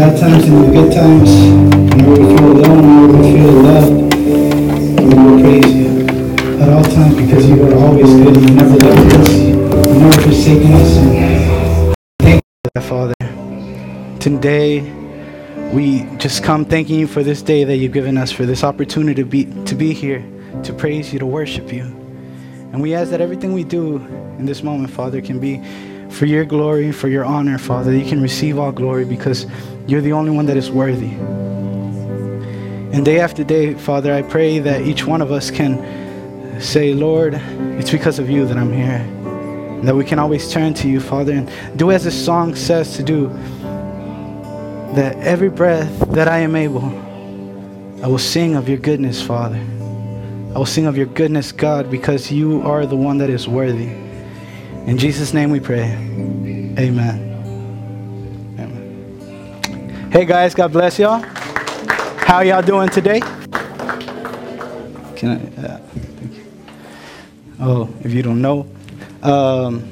bad times and the good times, whenever we feel alone, whenever we feel loved, we will praise you at all times because you are always good. You never left us, you never forsaken us. And thank you, Father. Today, we just come thanking you for this day that you've given us, for this opportunity to be, to be here, to praise you, to worship you. And we ask that everything we do in this moment, Father, can be for your glory, for your honor, Father. You can receive all glory because you're the only one that is worthy. And day after day, Father, I pray that each one of us can say, Lord, it's because of you that I'm here. And that we can always turn to you, Father, and do as the song says to do. That every breath that I am able, I will sing of your goodness, Father. I will sing of your goodness, God, because you are the one that is worthy. In Jesus' name we pray. Amen. Hey guys, God bless y'all. How y'all doing today? Can I? Uh, oh, if you don't know, um,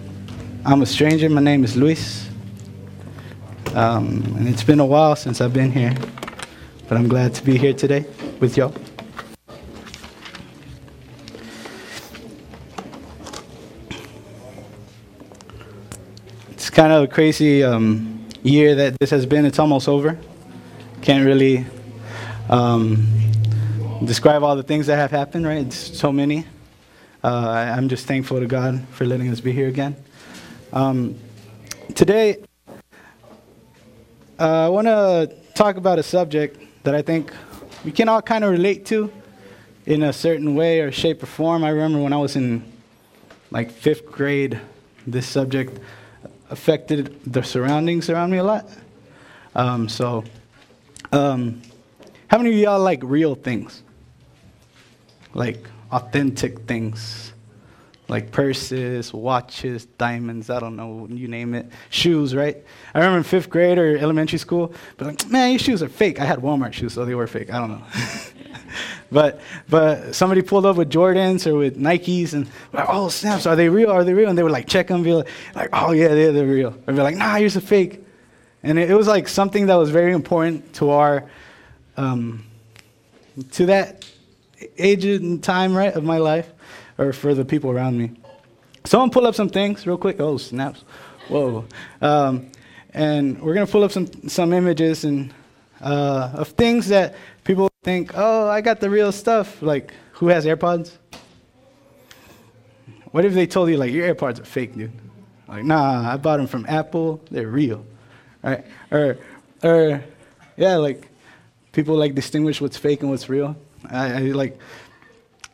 I'm a stranger. My name is Luis. Um, and it's been a while since I've been here, but I'm glad to be here today with y'all. It's kind of a crazy um, year that this has been. It's almost over. Can't really um, describe all the things that have happened, right? It's so many. Uh, I'm just thankful to God for letting us be here again. Um, today, uh, I want to talk about a subject that I think we can all kind of relate to in a certain way or shape or form. I remember when I was in like fifth grade, this subject affected the surroundings around me a lot. Um, so, um, how many of y'all like real things? Like authentic things? Like purses, watches, diamonds, I don't know, you name it. Shoes, right? I remember in fifth grade or elementary school, but like, man, these shoes are fake. I had Walmart shoes, so they were fake. I don't know. but but somebody pulled up with Jordans or with Nikes and like, oh snaps, are they real? Are they real? And they would like check them, be like, like oh yeah, they're, they're real. Or be like, nah, here's a fake. And it, it, was like something that was very important to our um, to that age and time right of my life, or for the people around me. Someone pull up some things real quick. Oh snaps, whoa. Um, and we're gonna pull up some some images and uh, of things that think, oh, I got the real stuff. Like, who has AirPods? What if they told you, like, your AirPods are fake, dude? Like, nah, I bought them from Apple. They're real, right? Or, or, yeah, like, people like distinguish what's fake and what's real. I, I like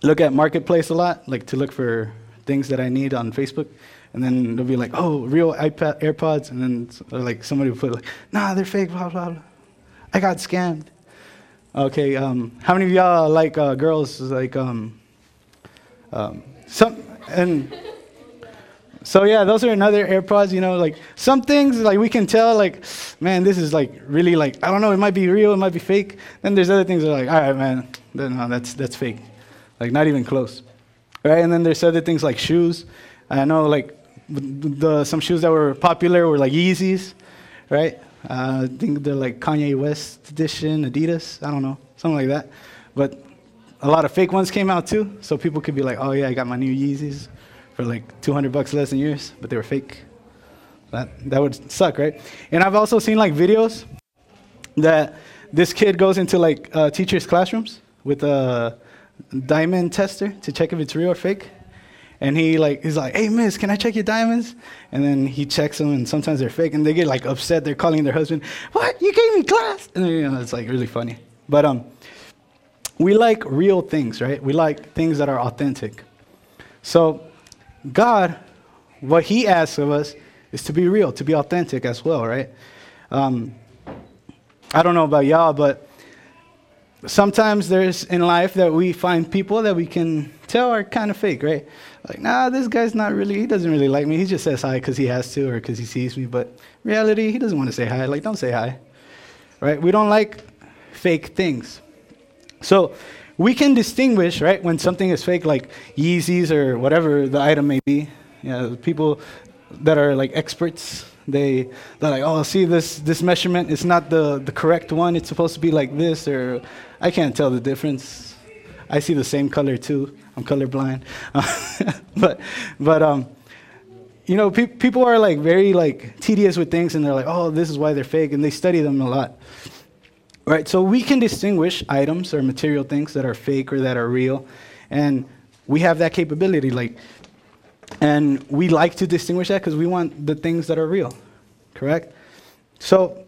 look at Marketplace a lot, like to look for things that I need on Facebook. And then they'll be like, oh, real iPad AirPods. And then like somebody will put like, nah, they're fake, blah, blah, blah. I got scammed. Okay, um, how many of y'all like uh, girls like um, um, some and so yeah, those are another AirPods. You know, like some things like we can tell like, man, this is like really like I don't know, it might be real, it might be fake. Then there's other things that are like, all right, man, no, that's that's fake, like not even close, right? And then there's other things like shoes. I know like the some shoes that were popular were like Yeezys, right? Uh, I think they're like Kanye West edition, Adidas. I don't know, something like that. But a lot of fake ones came out too, so people could be like, "Oh yeah, I got my new Yeezys for like 200 bucks less than yours," but they were fake. That that would suck, right? And I've also seen like videos that this kid goes into like uh, teachers' classrooms with a diamond tester to check if it's real or fake. And he like he's like, "Hey, miss, can I check your diamonds?" And then he checks them, and sometimes they're fake, and they get like upset. They're calling their husband, "What? You gave me glass?" And you know, it's like really funny. But um, we like real things, right? We like things that are authentic. So, God, what He asks of us is to be real, to be authentic as well, right? Um, I don't know about y'all, but sometimes there's in life that we find people that we can tell are kind of fake, right? Like, nah, this guy's not really, he doesn't really like me. He just says hi because he has to or because he sees me. But reality, he doesn't want to say hi. Like, don't say hi, right? We don't like fake things. So we can distinguish, right, when something is fake, like Yeezys or whatever the item may be. Yeah, people that are like experts They, they're like, oh, see, this, this measurement is not the, the correct one. It's supposed to be like this, or I can't tell the difference. I see the same color too. I'm colorblind. but, but, um, you know, pe- people are like very like tedious with things, and they're like, oh, this is why they're fake, and they study them a lot. Right? So we can distinguish items or material things that are fake or that are real, and we have that capability. Like, and we like to distinguish that because we want the things that are real, correct? So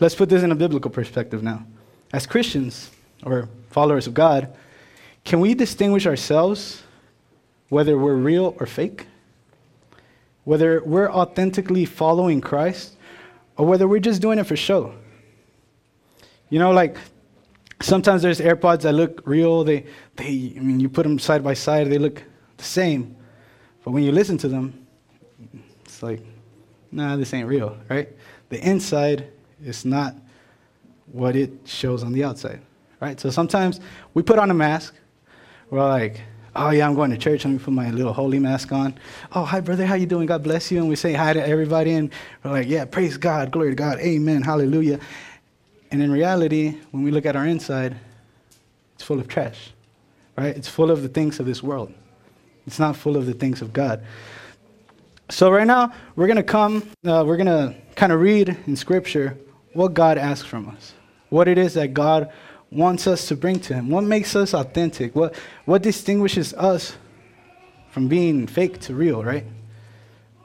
let's put this in a biblical perspective now. As Christians or followers of God, can we distinguish ourselves whether we're real or fake? Whether we're authentically following Christ or whether we're just doing it for show? You know, like sometimes there's AirPods that look real. They, they, I mean, you put them side by side, they look the same. But when you listen to them, it's like, nah, this ain't real, right? The inside is not what it shows on the outside, right? So sometimes we put on a mask. We're like, oh yeah, I'm going to church. Let me put my little holy mask on. Oh, hi brother, how you doing? God bless you. And we say hi to everybody, and we're like, yeah, praise God, glory to God, amen, hallelujah. And in reality, when we look at our inside, it's full of trash, right? It's full of the things of this world. It's not full of the things of God. So right now, we're going to come, uh, we're going to kind of read in Scripture what God asks from us, what it is that God wants us to bring to Him, what makes us authentic, what, what distinguishes us from being fake to real, right?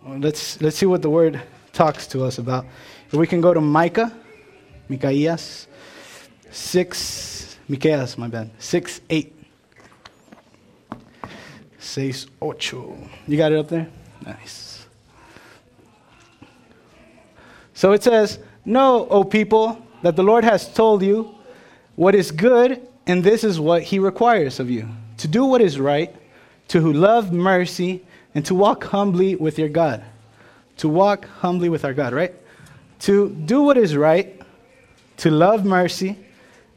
Well, let's, let's see what the Word talks to us about. If we can go to Micah Micaías 6, Micaías, my bad, 6, 8. 6, 8. You got it up there? Nice. So it says, Know, O people, that the Lord has told you what is good, and this is what he requires of you to do what is right, to love mercy, and to walk humbly with your God. To walk humbly with our God, right? To do what is right, to love mercy,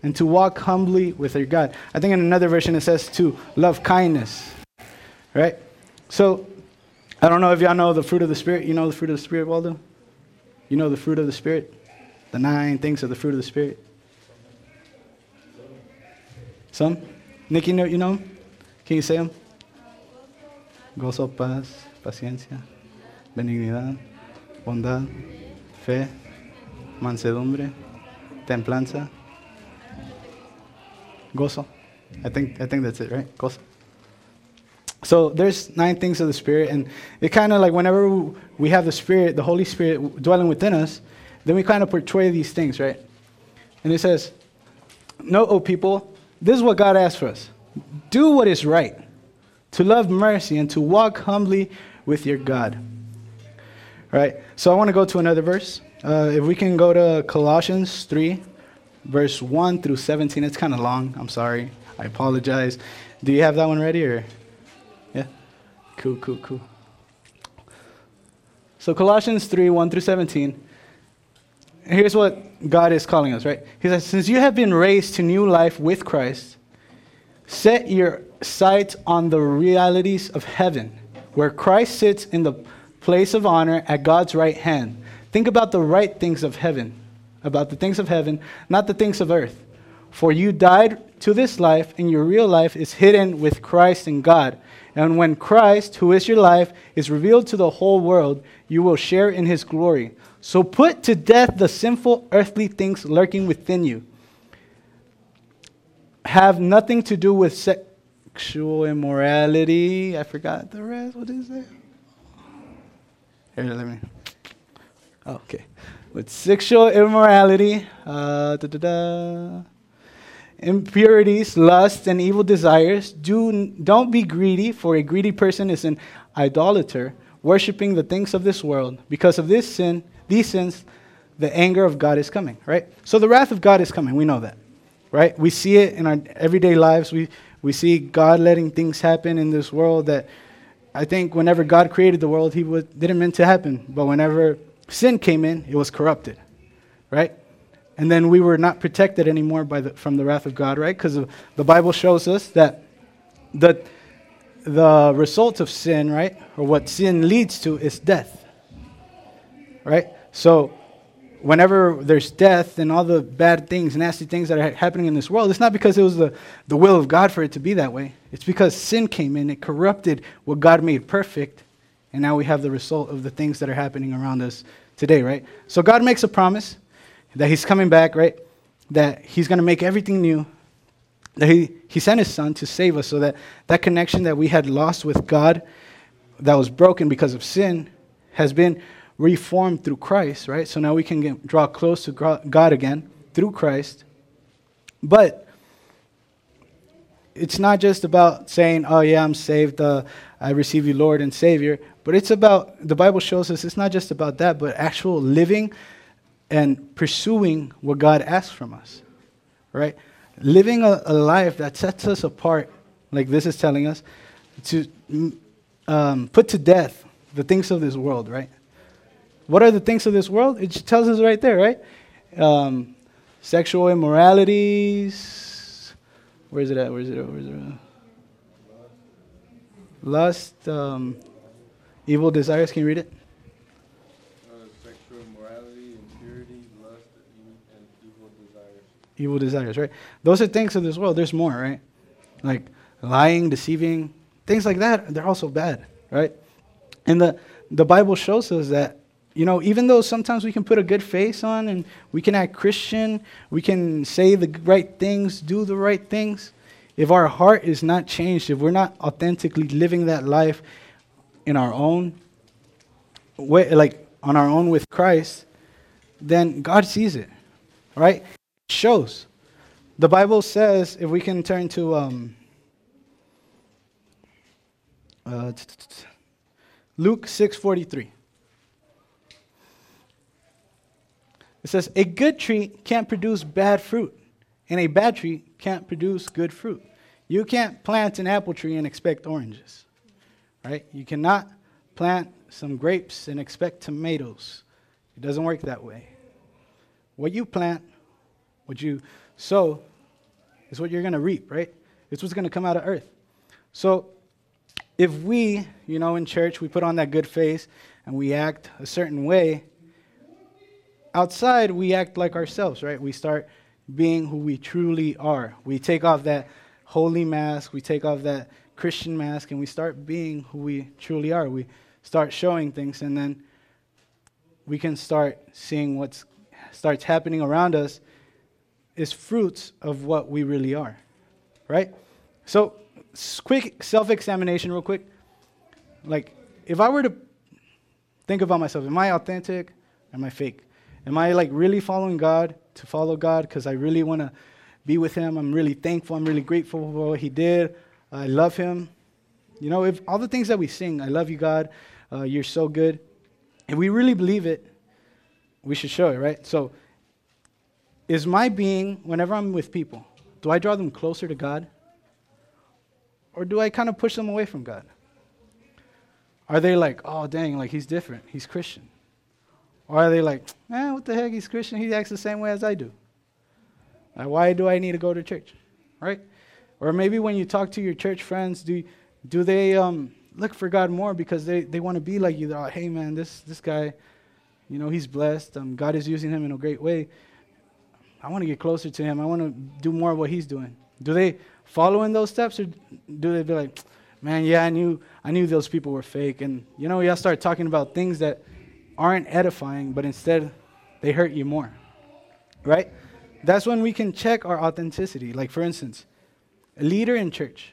and to walk humbly with your God. I think in another version it says to love kindness, right? So, I don't know if y'all know the fruit of the Spirit. You know the fruit of the Spirit, Waldo? You know the fruit of the Spirit? The nine things of the fruit of the Spirit? Some? Nikki, you know, you know them? Can you say them? Gozo, paz, paciencia, benignidad, bondad, fe, mansedumbre, templanza, gozo. I think, I think that's it, right? Gozo. So there's nine things of the Spirit, and it kind of like whenever we have the Spirit, the Holy Spirit dwelling within us, then we kind of portray these things, right? And it says, "No, O people, this is what God asks for us: do what is right, to love mercy, and to walk humbly with your God." Right. So I want to go to another verse. Uh, if we can go to Colossians 3, verse 1 through 17. It's kind of long. I'm sorry. I apologize. Do you have that one ready or? Yeah? Cool, cool, cool. So Colossians 3, 1 through 17. Here's what God is calling us, right? He says, Since you have been raised to new life with Christ, set your sights on the realities of heaven, where Christ sits in the place of honor at God's right hand. Think about the right things of heaven, about the things of heaven, not the things of earth. For you died to this life, and your real life is hidden with Christ in God. And when Christ, who is your life, is revealed to the whole world, you will share in his glory. So put to death the sinful earthly things lurking within you. Have nothing to do with sexual immorality. I forgot the rest. What is it? Here, let me. Okay. With sexual immorality, uh, da, da, da. impurities, lust, and evil desires, do, don't be greedy, for a greedy person is an idolater, worshiping the things of this world. Because of this sin, these sins, the anger of God is coming, right? So the wrath of God is coming. We know that, right? We see it in our everyday lives. We, we see God letting things happen in this world that I think whenever God created the world, He didn't mean to happen. But whenever sin came in, it was corrupted, right? And then we were not protected anymore by the, from the wrath of God, right? Because the Bible shows us that the, the result of sin, right, or what sin leads to is death. Right? So, whenever there's death and all the bad things, nasty things that are happening in this world, it's not because it was the, the will of God for it to be that way. It's because sin came in, it corrupted what God made perfect, and now we have the result of the things that are happening around us today, right? So God makes a promise that He's coming back, right? That He's going to make everything new. That he, he sent His Son to save us so that that connection that we had lost with God, that was broken because of sin, has been reformed through Christ, right? So now we can get, draw close to God again through Christ. But it's not just about saying, oh, yeah, I'm saved, uh, I receive you, Lord and Savior. But it's about, the Bible shows us it's not just about that, but actual living and pursuing what God asks from us, right? Living a, a life that sets us apart, like this is telling us, to um, put to death the things of this world, right? What are the things of this world? It tells us right there, right? Um, sexual immoralities. Where is it at? Where is it at? Where is it at? Lust, um, evil desires. Can you read it? Uh, sexual immorality, impurity, lust, and evil desires. Evil desires, right? Those are things of this world. There's more, right? Like lying, deceiving, things like that. They're also bad, right? And the the Bible shows us that you know, even though sometimes we can put a good face on and we can act Christian, we can say the right things, do the right things, if our heart is not changed, if we're not authentically living that life in our own way, like on our own with Christ, then God sees it, right? It shows. The Bible says, if we can turn to um, uh, Luke 6:43. It says, A good tree can't produce bad fruit, and a bad tree can't produce good fruit. You can't plant an apple tree and expect oranges, right? You cannot plant some grapes and expect tomatoes. It doesn't work that way. What you plant, what you sow, is what you're going to reap, right? It's what's going to come out of earth. So, if we, you know, in church, we put on that good face and we act a certain way, outside, we act like ourselves, right? We start being who we truly are. We take off that holy mask, we take off that Christian mask, and we start being who we truly are. We start showing things, and then we can start seeing what starts happening around us is fruits of what we really are, right? So, quick self examination, real quick. Like, if I were to think about myself, am I authentic? Am I fake? Am I like really following God to follow God because I really want to be with Him? I'm really thankful. I'm really grateful for what He did. I love Him. You know, if all the things that we sing, I love you, God, uh, you're so good. If we really believe it, we should show it, right? So, is my being, whenever I'm with people, do I draw them closer to God? Or do I kind of push them away from God? Are they like, oh, dang, like he's different, he's Christian? Or are they like, man, what the heck? He's Christian. He acts the same way as I do. Like, why do I need to go to church? Right? Or maybe when you talk to your church friends, do, do they um, look for God more because they, they want to be like you? They're like, hey, man, this, this guy, you know, he's blessed. Um, God is using him in a great way. I want to get closer to him. I want to do more of what he's doing. Do they follow in those steps or do they be like, man, yeah, I knew, I knew those people were fake. And, you know, y'all start talking about things that – aren't edifying, but instead they hurt you more. Right? That's when we can check our authenticity. Like, for instance, a leader in church,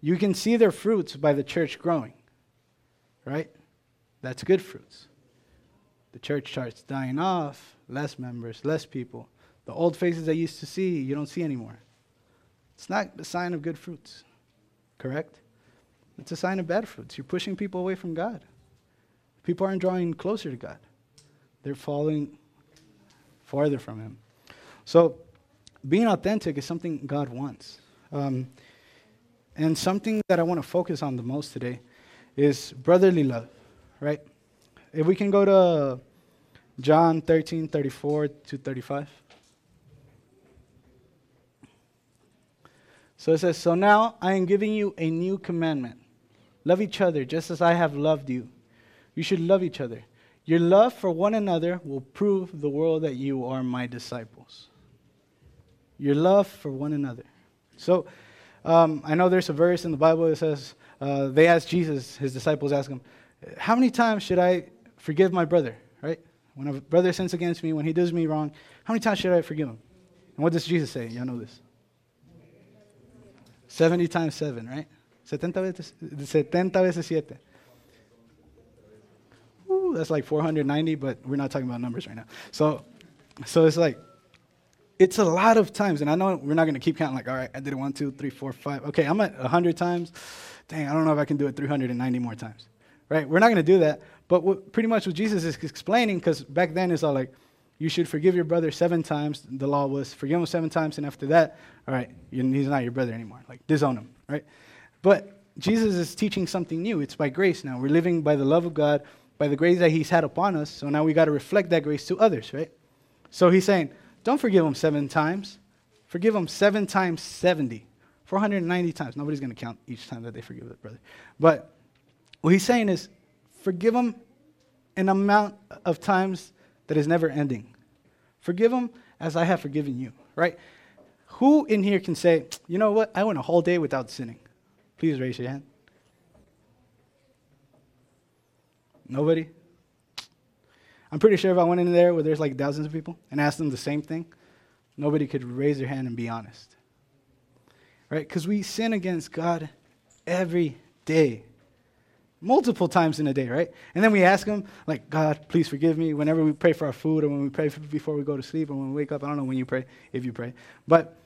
you can see their fruits by the church growing. Right? That's good fruits. The church starts dying off, less members, less people. The old faces I used to see, you don't see anymore. It's not a sign of good fruits, correct? It's a sign of bad fruits. You're pushing people away from God. People aren't drawing closer to God, they're falling farther from Him. So, being authentic is something God wants. Um, and something that I want to focus on the most today is brotherly love, right? If we can go to John 13, 34 to 35. So it says, So now I am giving you a new commandment love each other just as I have loved you. You should love each other. Your love for one another will prove the world that you are my disciples. Your love for one another. So um, I know there's a verse in the Bible that says, uh, they asked Jesus, his disciples asked him, How many times should I forgive my brother? Right? When a brother sins against me, when he does me wrong, how many times should I forgive him? And what does Jesus say? Y'all know this. 70 times 7, right? 70 veces, 70 veces 7. Ooh, that's like 490, but we're not talking about numbers right now. So, so it's like, it's a lot of times, and I know we're not going to keep counting. Like, all right, I did it one, two, three, four, five. Okay, I'm at 100 times. Dang, I don't know if I can do it 390 more times. Right? We're not going to do that. But what, pretty much what Jesus is explaining, because back then it's all like, you should forgive your brother seven times. The law was forgive him seven times, and after that, all right, he's not your brother anymore. Like disown him, right? But Jesus is teaching something new. It's by grace now. We're living by the love of God, by the grace that He's had upon us. So now we got to reflect that grace to others, right? So He's saying, don't forgive them seven times. Forgive them seven times 70. 490 times. Nobody's going to count each time that they forgive their brother. But what he's saying is, forgive them an amount of times that is never ending. Forgive them as I have forgiven you, right? Who in here can say, you know what, I went a whole day without sinning? Please raise your hand. Nobody? I'm pretty sure if I went in there where there's like thousands of people and asked them the same thing, nobody could raise their hand and be honest. Right? Because we sin against God every day multiple times in a day, right? And then we ask him, like, God, please forgive me whenever we pray for our food or when we pray before we go to sleep or when we wake up. I don't know when you pray, if you pray. But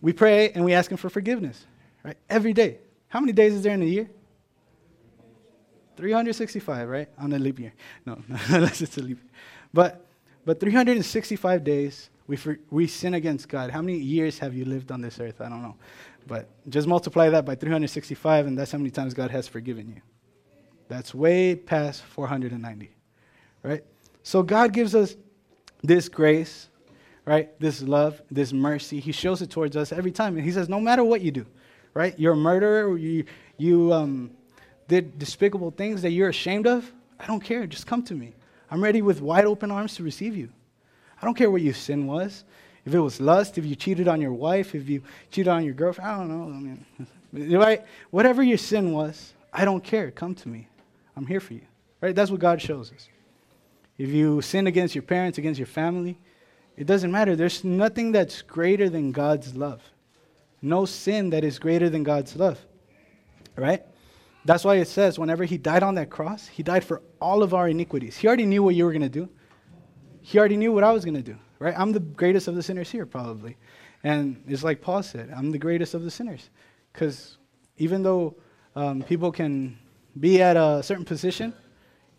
we pray and we ask him for forgiveness, right? Every day. How many days is there in a year? 365, right? On a leap year. No, unless it's a leap year. But, but 365 days, we, for, we sin against God. How many years have you lived on this earth? I don't know. But just multiply that by 365, and that's how many times God has forgiven you. That's way past 490, right? So God gives us this grace, right? This love, this mercy. He shows it towards us every time. And He says, no matter what you do, right? You're a murderer, you, you um, did despicable things that you're ashamed of. I don't care. Just come to me. I'm ready with wide open arms to receive you. I don't care what your sin was. If it was lust, if you cheated on your wife, if you cheated on your girlfriend, I don't know. I mean, right? Whatever your sin was, I don't care. Come to me. I'm here for you. Right? That's what God shows us. If you sin against your parents, against your family, it doesn't matter. There's nothing that's greater than God's love. No sin that is greater than God's love. Right? That's why it says whenever he died on that cross, he died for all of our iniquities. He already knew what you were going to do. He already knew what I was going to do. Right? I'm the greatest of the sinners here, probably. And it's like Paul said, I'm the greatest of the sinners. Because even though um, people can be at a certain position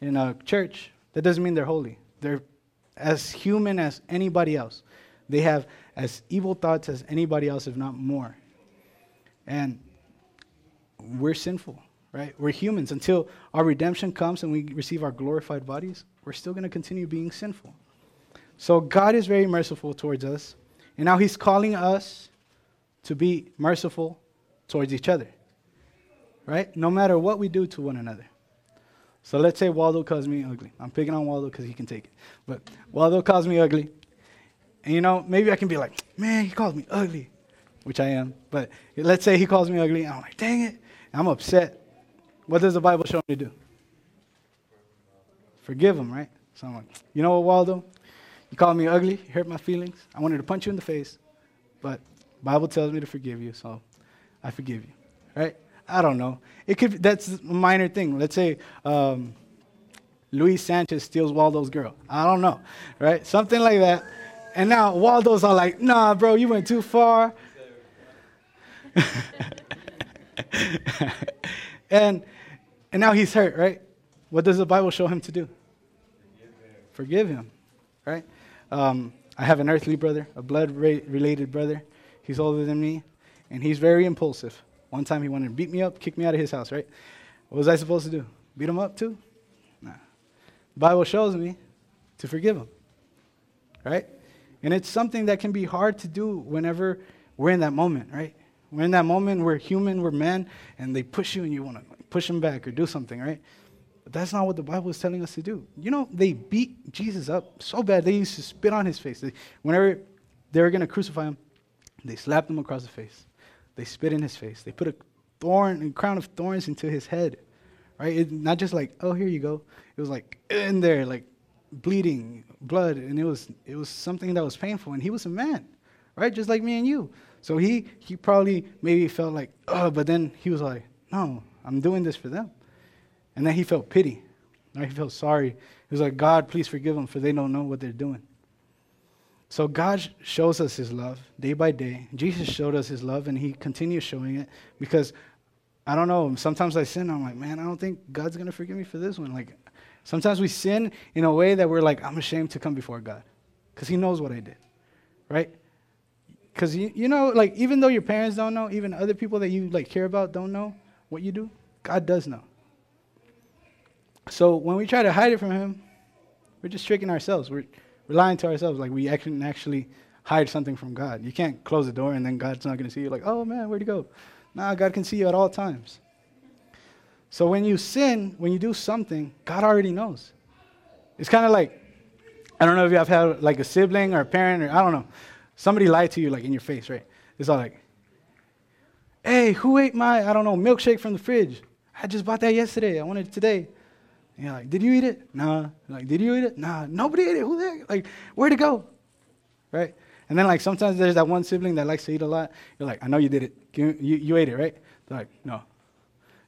in a church, that doesn't mean they're holy. They're as human as anybody else. They have as evil thoughts as anybody else, if not more. And we're sinful, right? We're humans. Until our redemption comes and we receive our glorified bodies, we're still going to continue being sinful. So God is very merciful towards us. And now He's calling us to be merciful towards each other right? No matter what we do to one another. So let's say Waldo calls me ugly. I'm picking on Waldo because he can take it. But Waldo calls me ugly. And you know, maybe I can be like, man, he called me ugly, which I am. But let's say he calls me ugly. I'm like, dang it. I'm upset. What does the Bible show me to do? Forgive him, right? So I'm like, you know what, Waldo? You called me ugly. You hurt my feelings. I wanted to punch you in the face. But Bible tells me to forgive you, so I forgive you, right? I don't know. It could that's a minor thing. Let's say um, Luis Sanchez steals Waldo's girl. I don't know, right? Something like that. And now Waldo's all like, "Nah, bro, you went too far." and and now he's hurt, right? What does the Bible show him to do? Forgive him, Forgive him right? Um, I have an earthly brother, a blood-related brother. He's older than me, and he's very impulsive. One time he wanted to beat me up, kick me out of his house, right? What was I supposed to do? Beat him up too? Nah. The Bible shows me to forgive him, right? And it's something that can be hard to do whenever we're in that moment, right? We're in that moment, we're human, we're men, and they push you and you want to push them back or do something, right? But that's not what the Bible is telling us to do. You know, they beat Jesus up so bad, they used to spit on his face. They, whenever they were going to crucify him, they slapped him across the face. They spit in his face. They put a thorn, a crown of thorns into his head, right? It, not just like, oh, here you go. It was like in there, like bleeding, blood, and it was it was something that was painful. And he was a man, right? Just like me and you. So he he probably maybe felt like, oh, but then he was like, no, I'm doing this for them. And then he felt pity. Right? He felt sorry. He was like, God, please forgive them, for they don't know what they're doing. So God shows us his love day by day. Jesus showed us his love, and he continues showing it because I don't know. Sometimes I sin. I'm like, man, I don't think God's gonna forgive me for this one. Like, sometimes we sin in a way that we're like, I'm ashamed to come before God, because He knows what I did, right? Because you, you know, like even though your parents don't know, even other people that you like care about don't know what you do, God does know. So when we try to hide it from Him, we're just tricking ourselves. We're, we're lying to ourselves, like we actually actually hide something from God. You can't close the door and then God's not going to see you. Like, oh man, where'd you go? Nah, God can see you at all times. So when you sin, when you do something, God already knows. It's kind of like, I don't know if you have had like a sibling or a parent or I don't know. Somebody lied to you like in your face, right? It's all like, hey, who ate my, I don't know, milkshake from the fridge? I just bought that yesterday. I wanted it today. And you're like, did you eat it? Nah. Like, did you eat it? Nah. Nobody ate it. Who the heck? Like, where'd it go? Right? And then like sometimes there's that one sibling that likes to eat a lot. You're like, I know you did it. You, you, you ate it, right? They're like, no.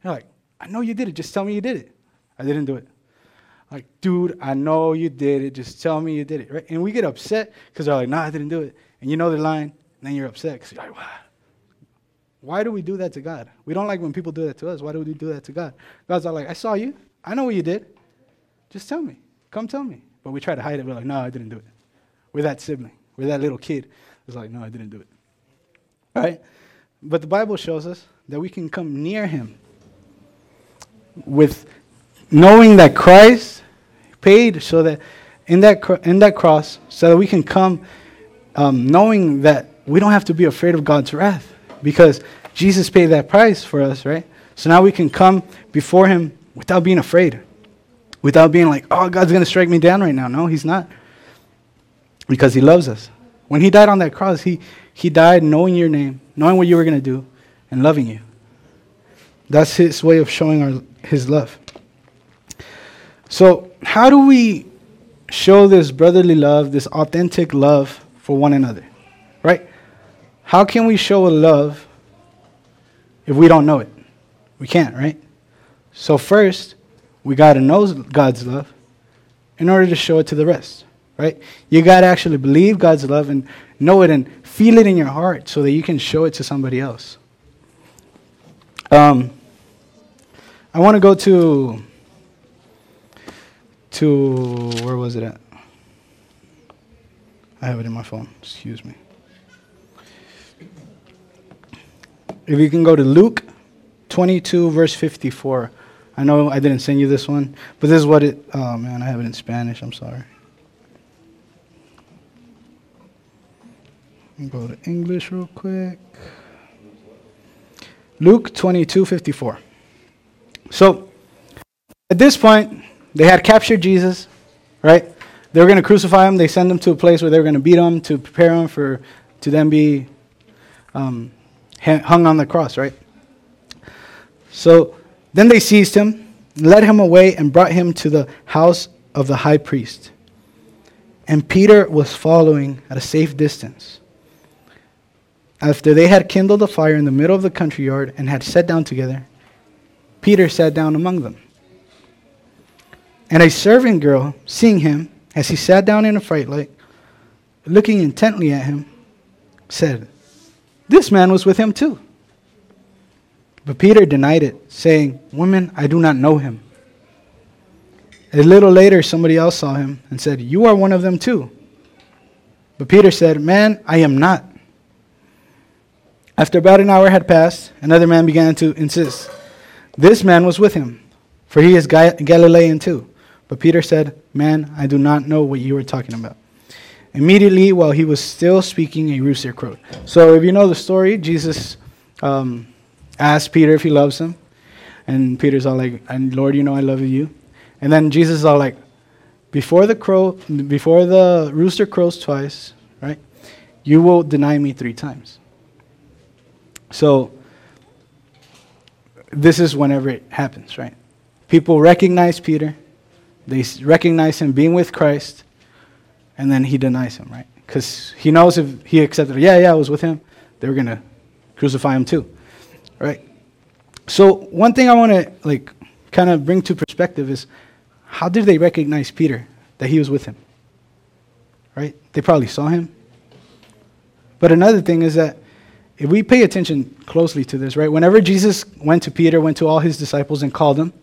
You're like, I know you did it. Just tell me you did it. I didn't do it. Like, dude, I know you did it. Just tell me you did it, right? And we get upset because they're like, no, I didn't do it. And you know they're lying. And then you're upset because you're like, wow. Why do we do that to God? We don't like when people do that to us. Why do we do that to God? God's all like, I saw you. I know what you did. Just tell me. Come tell me. But we try to hide it. We're like, no, I didn't do it. We're that sibling. We're that little kid. It's like, no, I didn't do it. Right? But the Bible shows us that we can come near Him with knowing that Christ paid so that in that, in that cross, so that we can come um, knowing that we don't have to be afraid of God's wrath because Jesus paid that price for us, right? So now we can come before Him without being afraid, without being like, oh, God's going to strike me down right now. No, He's not. Because He loves us. When He died on that cross, He, he died knowing your name, knowing what you were going to do, and loving you. That's His way of showing our, His love. So, how do we show this brotherly love, this authentic love for one another? How can we show a love if we don't know it? We can't, right? So, first, we got to know God's love in order to show it to the rest, right? You got to actually believe God's love and know it and feel it in your heart so that you can show it to somebody else. Um, I want to go to to where was it at? I have it in my phone. Excuse me. If you can go to Luke 22 verse 54. I know I didn't send you this one, but this is what it. Oh man, I have it in Spanish. I'm sorry. Go to English real quick. Luke 22 54. So, at this point, they had captured Jesus, right? They were going to crucify him. They sent him to a place where they were going to beat him to prepare him for to then be um, hung on the cross, right? So then they seized him, led him away, and brought him to the house of the high priest. And Peter was following at a safe distance. After they had kindled a fire in the middle of the country yard and had sat down together, Peter sat down among them. And a servant girl, seeing him as he sat down in a fright light, looking intently at him, said, This man was with him too. But Peter denied it, saying, Woman, I do not know him. A little later, somebody else saw him and said, You are one of them too. But Peter said, Man, I am not. After about an hour had passed, another man began to insist. This man was with him, for he is Galilean too. But Peter said, Man, I do not know what you are talking about. Immediately, while he was still speaking, a rooster crowed. So, if you know the story, Jesus um, asks Peter if he loves him. And Peter's all like, and Lord, you know I love you. And then Jesus is all like, before the crow, before the rooster crows twice, right? You will deny me three times. So this is whenever it happens, right? People recognize Peter, they recognize him being with Christ, and then he denies him, right? Because he knows if he accepted, yeah, yeah, I was with him, they were gonna crucify him too, right? So one thing I want to like kind of bring to perspective is how did they recognize Peter that he was with him? Right? They probably saw him. But another thing is that if we pay attention closely to this, right? Whenever Jesus went to Peter, went to all his disciples and called them,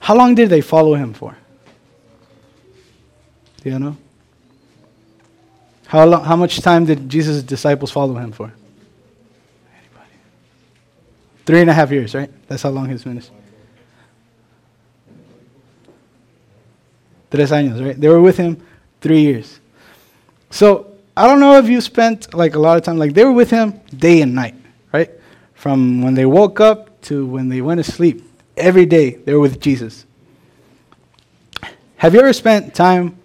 how long did they follow him for? Do you know? How, long, how much time did Jesus' disciples follow him for? Anybody? Three and a half years, right? That's how long his ministry. Tres años, right? They were with him three years. So I don't know if you spent like a lot of time, like they were with him day and night, right? From when they woke up to when they went to sleep. Every day they were with Jesus. Have you ever spent time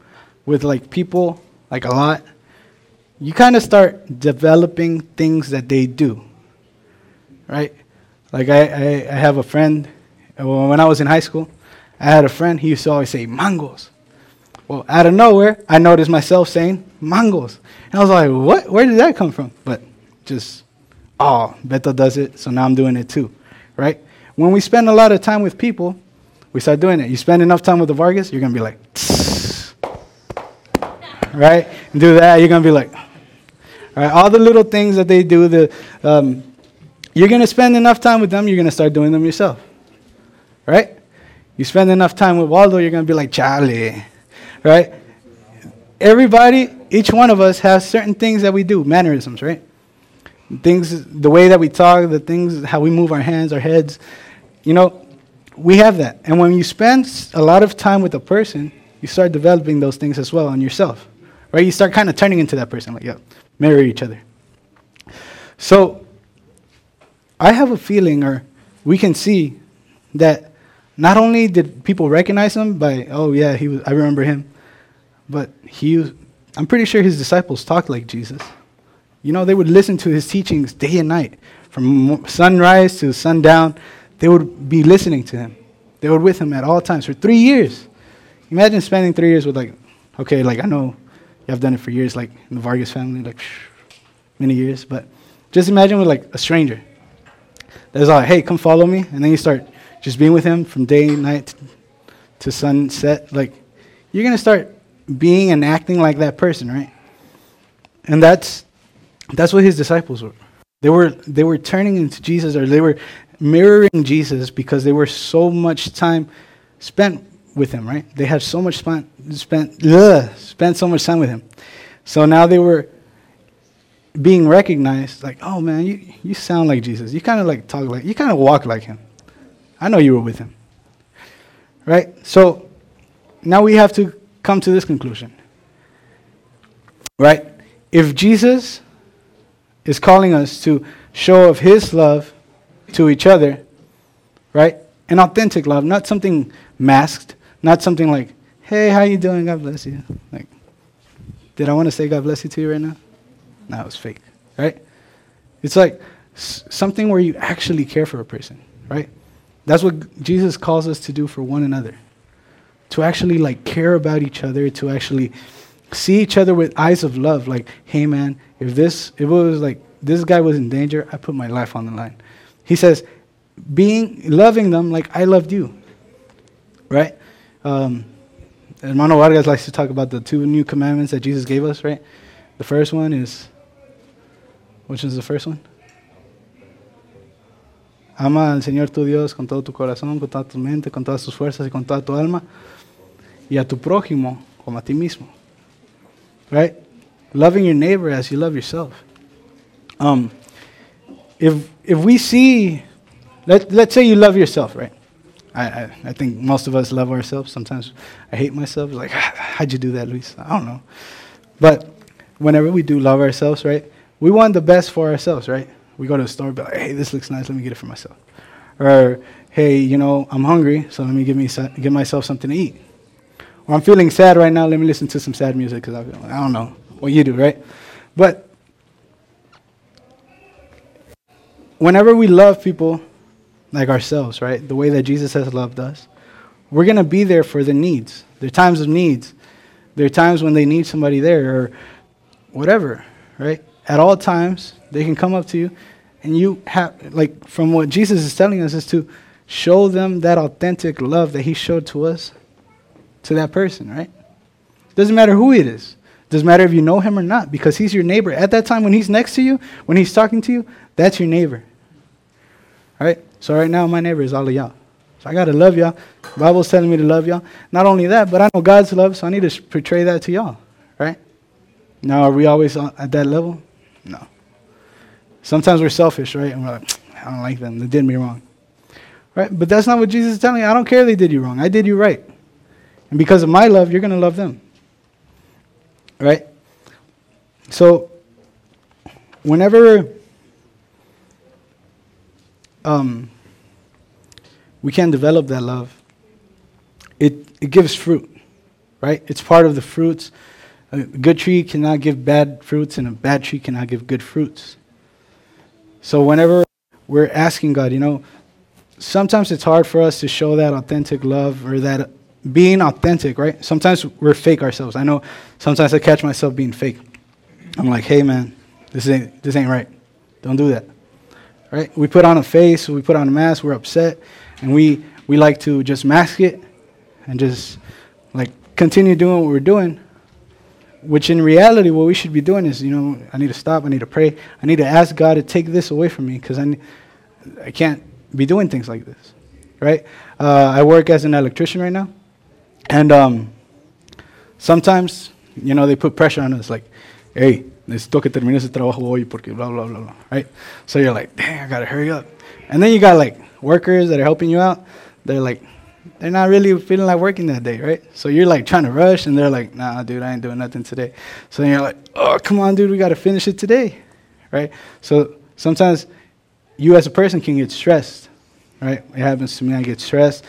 with like people, like a lot? You kind of start developing things that they do, right? Like I, I, I have a friend, when I was in high school, I had a friend, he used to always say, mangos. Well, out of nowhere, I noticed myself saying mangos. And I was like, what? Where did that come from? But just, oh, Beto does it, so now I'm doing it too, right? When we spend a lot of time with people, we start doing it. You spend enough time with the Vargas, you're going to be like, right? Do that, you're going to be like, all the little things that they do, the, um, you're going to spend enough time with them, you're going to start doing them yourself, right? You spend enough time with Waldo, you're going to be like, Charlie, right? Everybody, each one of us has certain things that we do, mannerisms, right? Things, the way that we talk, the things, how we move our hands, our heads. You know, we have that. And when you spend a lot of time with a person, you start developing those things as well on yourself, right? You start kind of turning into that person, like, yeah, mirror each other. So, I have a feeling, or we can see, that not only did people recognize him by, oh yeah, he was, I remember him, but he, I'm pretty sure his disciples talked like Jesus. You know, they would listen to his teachings day and night, from sunrise to sundown. They would be listening to him. They were with him at all times for three years. Imagine spending three years with like, okay, like I know I've done it for years, like in the Vargas family, like many years, but just imagine with like a stranger. That's like, hey, come follow me, and then you start just being with him from day night to sunset. Like, you're gonna start being and acting like that person, right? And that's that's what his disciples were. They were they were turning into Jesus or they were mirroring Jesus because they were so much time spent with him, right? They had so much spent spent ugh, spent so much time with him. So now they were being recognized like, "Oh man, you you sound like Jesus. You kind of like talk like you kind of walk like him. I know you were with him." Right? So now we have to come to this conclusion. Right? If Jesus is calling us to show of his love to each other, right? An authentic love, not something masked, not something like, "Hey, how you doing? God bless you." Like, did I want to say God bless you to you right now? No, it was fake, right? It's like something where you actually care for a person, right? That's what Jesus calls us to do for one another to actually like care about each other, to actually see each other with eyes of love. Like, hey man, if this if it was like this guy was in danger, I put my life on the line. He says, being loving them like I loved you. Right? Um, Hermano Vargas likes to talk about the two new commandments that Jesus gave us, right? The first one is which is the first one? Ama al Señor tu Dios con todo tu corazón, con toda tu mente, con todas tus fuerzas y con toda tu alma. y a tu prójimo como a ti mismo. Right? Loving your neighbor as you love yourself. Um, if, if we see, let, let's say you love yourself, right? I, I, I think most of us love ourselves. Sometimes I hate myself. Like, ah, how'd you do that, Luis? I don't know. But whenever we do love ourselves, right, we want the best for ourselves, right? We go to the store, be like, hey, this looks nice. Let me get it for myself. Or, hey, you know, I'm hungry, so let me give me give myself something to eat. Or I'm feeling sad right now. Let me listen to some sad music because I, I don't know what you do, right? But whenever we love people like ourselves, right, the way that Jesus has loved us, we're going to be there for the needs. There are times of needs. There are times when they need somebody there or whatever, right? At all times, they can come up to you and you have, like, from what Jesus is telling us, is to show them that authentic love that He showed to us to that person, right? Doesn't matter who it is. Doesn't matter if you know him or not, because he's your neighbor. At that time, when he's next to you, when he's talking to you, that's your neighbor. All right? So right now, my neighbor is all of y'all. So I got to love y'all. The Bible's telling me to love y'all. Not only that, but I know God's love, so I need to portray that to y'all. Right? Now, are we always at that level? No. Sometimes we're selfish, right? And we're like, I don't like them. They did me wrong. Right? But that's not what Jesus is telling you. I don't care they did you wrong. I did you right. And because of my love, you're going to love them. Right? So, whenever um, we can develop that love, it, it gives fruit, right? It's part of the fruits. A good tree cannot give bad fruits, and a bad tree cannot give good fruits. So, whenever we're asking God, you know, sometimes it's hard for us to show that authentic love or that being authentic, right? Sometimes we're fake ourselves. I know sometimes I catch myself being fake. I'm like, hey man, this ain't this ain't right. Don't do that. Right? We put on a face, we put on a mask, we're upset, and we we like to just mask it and just like continue doing what we're doing. Which in reality, what we should be doing is, you know, I need to stop, I need to pray, I need to ask God to take this away from me because I, I can't be doing things like this, right? Uh, I work as an electrician right now, and um, sometimes, you know, they put pressure on us, like, hey, necesito que termine ese trabajo hoy porque blah, blah, blah, blah, right? So you're like, dang, I gotta hurry up. And then you got like workers that are helping you out. They're like, they're not really feeling like working that day, right? So you're like trying to rush, and they're like, nah, dude, I ain't doing nothing today. So you're like, oh, come on, dude, we gotta finish it today, right? So sometimes you as a person can get stressed, right? It happens to me, I get stressed,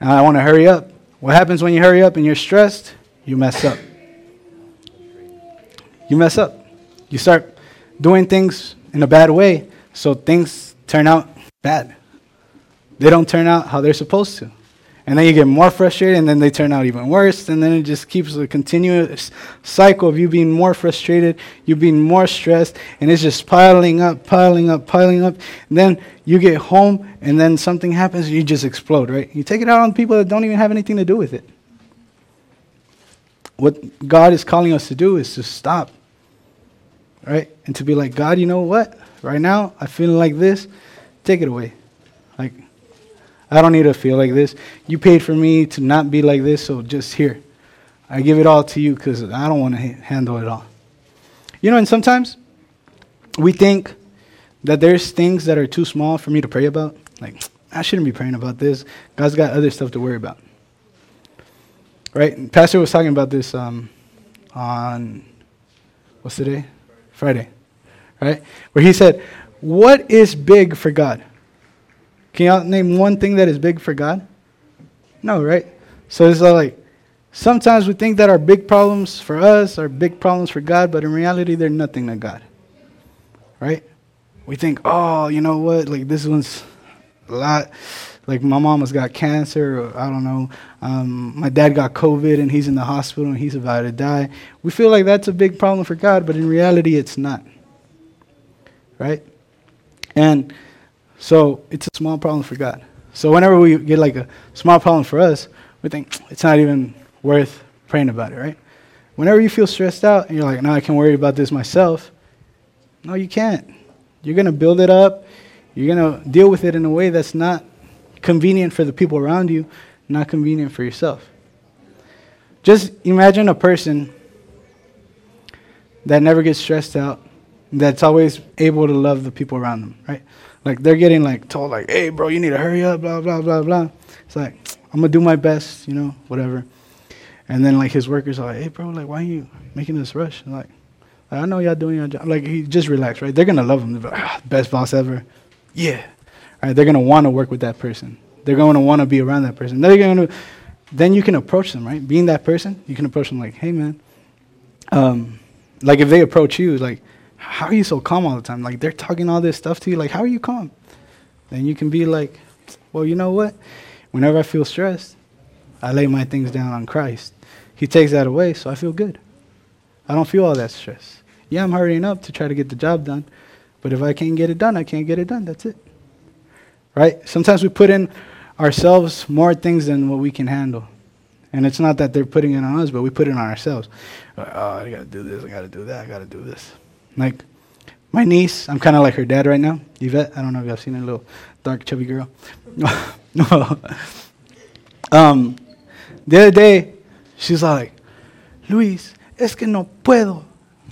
and I wanna hurry up. What happens when you hurry up and you're stressed? You mess up. You mess up. You start doing things in a bad way, so things turn out bad. They don't turn out how they're supposed to. And then you get more frustrated, and then they turn out even worse. And then it just keeps a continuous cycle of you being more frustrated, you being more stressed, and it's just piling up, piling up, piling up. And then you get home, and then something happens, and you just explode, right? You take it out on people that don't even have anything to do with it. What God is calling us to do is to stop, right? And to be like, God, you know what? Right now, I feel like this. Take it away. Like, I don't need to feel like this. You paid for me to not be like this, so just here. I give it all to you because I don't want to ha- handle it all. You know, and sometimes we think that there's things that are too small for me to pray about. Like, I shouldn't be praying about this. God's got other stuff to worry about. Right? Pastor was talking about this um, on, what's the day? Friday. Right? Where he said, What is big for God? Can y'all name one thing that is big for God? No, right? So it's like sometimes we think that our big problems for us are big problems for God, but in reality, they're nothing to God. Right? We think, oh, you know what? Like this one's a lot. Like my mom has got cancer, or I don't know. Um, my dad got COVID and he's in the hospital and he's about to die. We feel like that's a big problem for God, but in reality, it's not. Right? And so it's a small problem for God. So whenever we get like a small problem for us, we think it's not even worth praying about it, right? Whenever you feel stressed out and you're like, no, I can worry about this myself. No, you can't. You're going to build it up. You're going to deal with it in a way that's not convenient for the people around you, not convenient for yourself. Just imagine a person that never gets stressed out, that's always able to love the people around them, right? Like they're getting like told like, hey bro, you need to hurry up, blah blah blah blah. It's like I'm gonna do my best, you know, whatever. And then like his workers are like, hey bro, like why are you making this rush? And like, I know y'all doing your job. Like, he just relax, right? They're gonna love him. Like, ah, best boss ever. Yeah. Right. They're gonna want to work with that person. They're gonna want to be around that person. They're gonna. Then you can approach them, right? Being that person, you can approach them like, hey, man. Um, like if they approach you, like, how are you so calm all the time? Like they're talking all this stuff to you. Like, how are you calm? Then you can be like, well, you know what? Whenever I feel stressed, I lay my things down on Christ. He takes that away, so I feel good. I don't feel all that stress. Yeah, I'm hurrying up to try to get the job done, but if I can't get it done, I can't get it done. That's it. Right? Sometimes we put in ourselves more things than what we can handle. And it's not that they're putting it on us, but we put it on ourselves. oh, I got to do this, I got to do that, I got to do this. Like, my niece, I'm kind of like her dad right now, Yvette. I don't know if y'all seen a little dark, chubby girl. um, the other day, she's like, Luis, es que no puedo.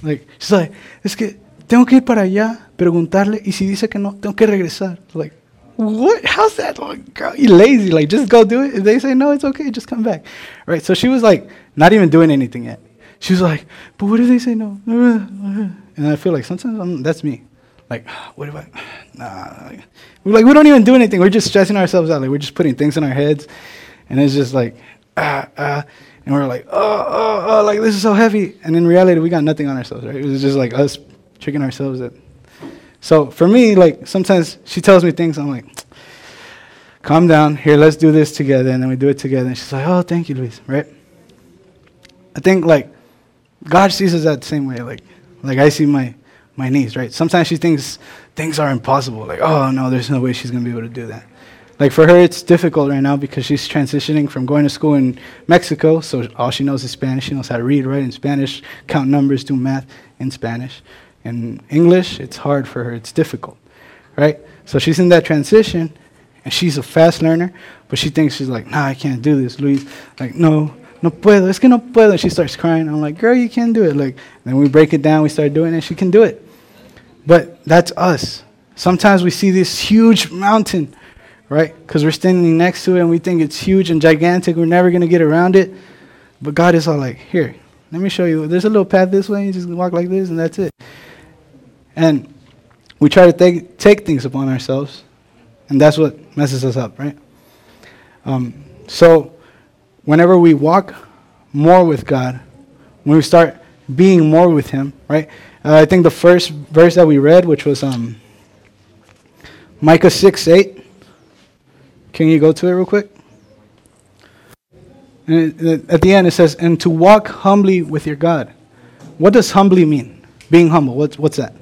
Like, she's like, es que tengo que ir para allá, preguntarle, y si dice que no, tengo que regresar. Like, what? How's that? Like, girl, you lazy. Like, just go do it. If they say no, it's okay. Just come back. Right? So she was like, not even doing anything yet. She was like, but what if they say no? And I feel like sometimes I'm, that's me. Like, what if I? Nah. We're like, we don't even do anything. We're just stressing ourselves out. Like, we're just putting things in our heads, and it's just like, ah, ah. And we're like, oh, oh, oh, like this is so heavy. And in reality, we got nothing on ourselves, right? It was just like us tricking ourselves. That. So for me, like sometimes she tells me things, I'm like, calm down. Here, let's do this together. And then we do it together. And she's like, oh, thank you, Luis, right? I think like God sees us that same way. Like, like I see my my niece, right? Sometimes she thinks things are impossible. Like, oh no, there's no way she's gonna be able to do that. Like for her, it's difficult right now because she's transitioning from going to school in Mexico, so all she knows is Spanish. She knows how to read, write in Spanish, count numbers, do math in Spanish. In English, it's hard for her. It's difficult, right? So she's in that transition, and she's a fast learner, but she thinks she's like, nah, I can't do this, Luis. Like, no, no puedo, es que no puedo. And she starts crying. I'm like, girl, you can do it. Like, then we break it down, we start doing it, she can do it. But that's us. Sometimes we see this huge mountain, right? Because we're standing next to it and we think it's huge and gigantic. We're never going to get around it. But God is all like, here, let me show you. There's a little path this way. You just walk like this, and that's it. And we try to take, take things upon ourselves, and that's what messes us up, right? Um, so, whenever we walk more with God, when we start being more with Him, right? Uh, I think the first verse that we read, which was um, Micah 6 8. Can you go to it real quick? It, at the end it says, and to walk humbly with your God. What does humbly mean? Being humble. What's, what's that?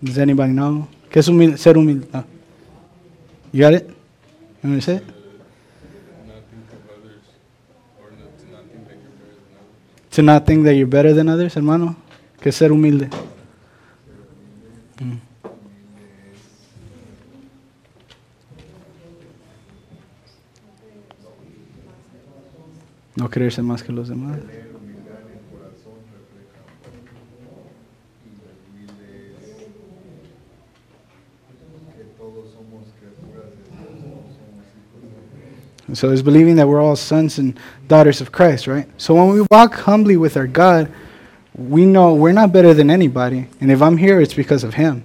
Does anybody know? ¿Qué es humilde? Ser humilde. No. You got it? You want to not think that you're better than others, hermano. Que ser humilde. Mm. No creerse más que los demás. So it's believing that we're all sons and daughters of Christ, right? So when we walk humbly with our God, we know we're not better than anybody. And if I'm here, it's because of Him,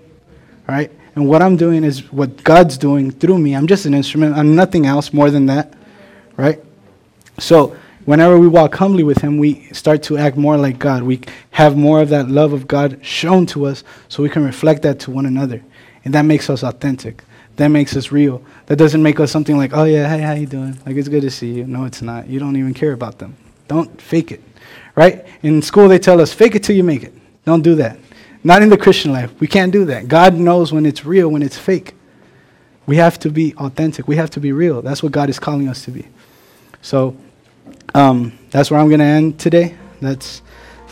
right? And what I'm doing is what God's doing through me. I'm just an instrument. I'm nothing else more than that, right? So whenever we walk humbly with Him, we start to act more like God. We have more of that love of God shown to us so we can reflect that to one another. And that makes us authentic that makes us real. That doesn't make us something like, oh yeah, hey, how you doing? Like it's good to see you. No, it's not. You don't even care about them. Don't fake it, right? In school they tell us, fake it till you make it. Don't do that. Not in the Christian life. We can't do that. God knows when it's real, when it's fake. We have to be authentic. We have to be real. That's what God is calling us to be. So um, that's where I'm going to end today. That's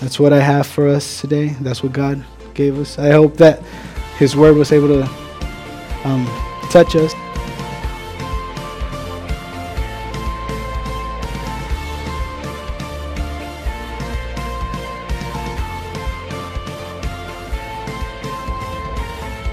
that's what I have for us today. That's what God gave us. I hope that His Word was able to um, touch us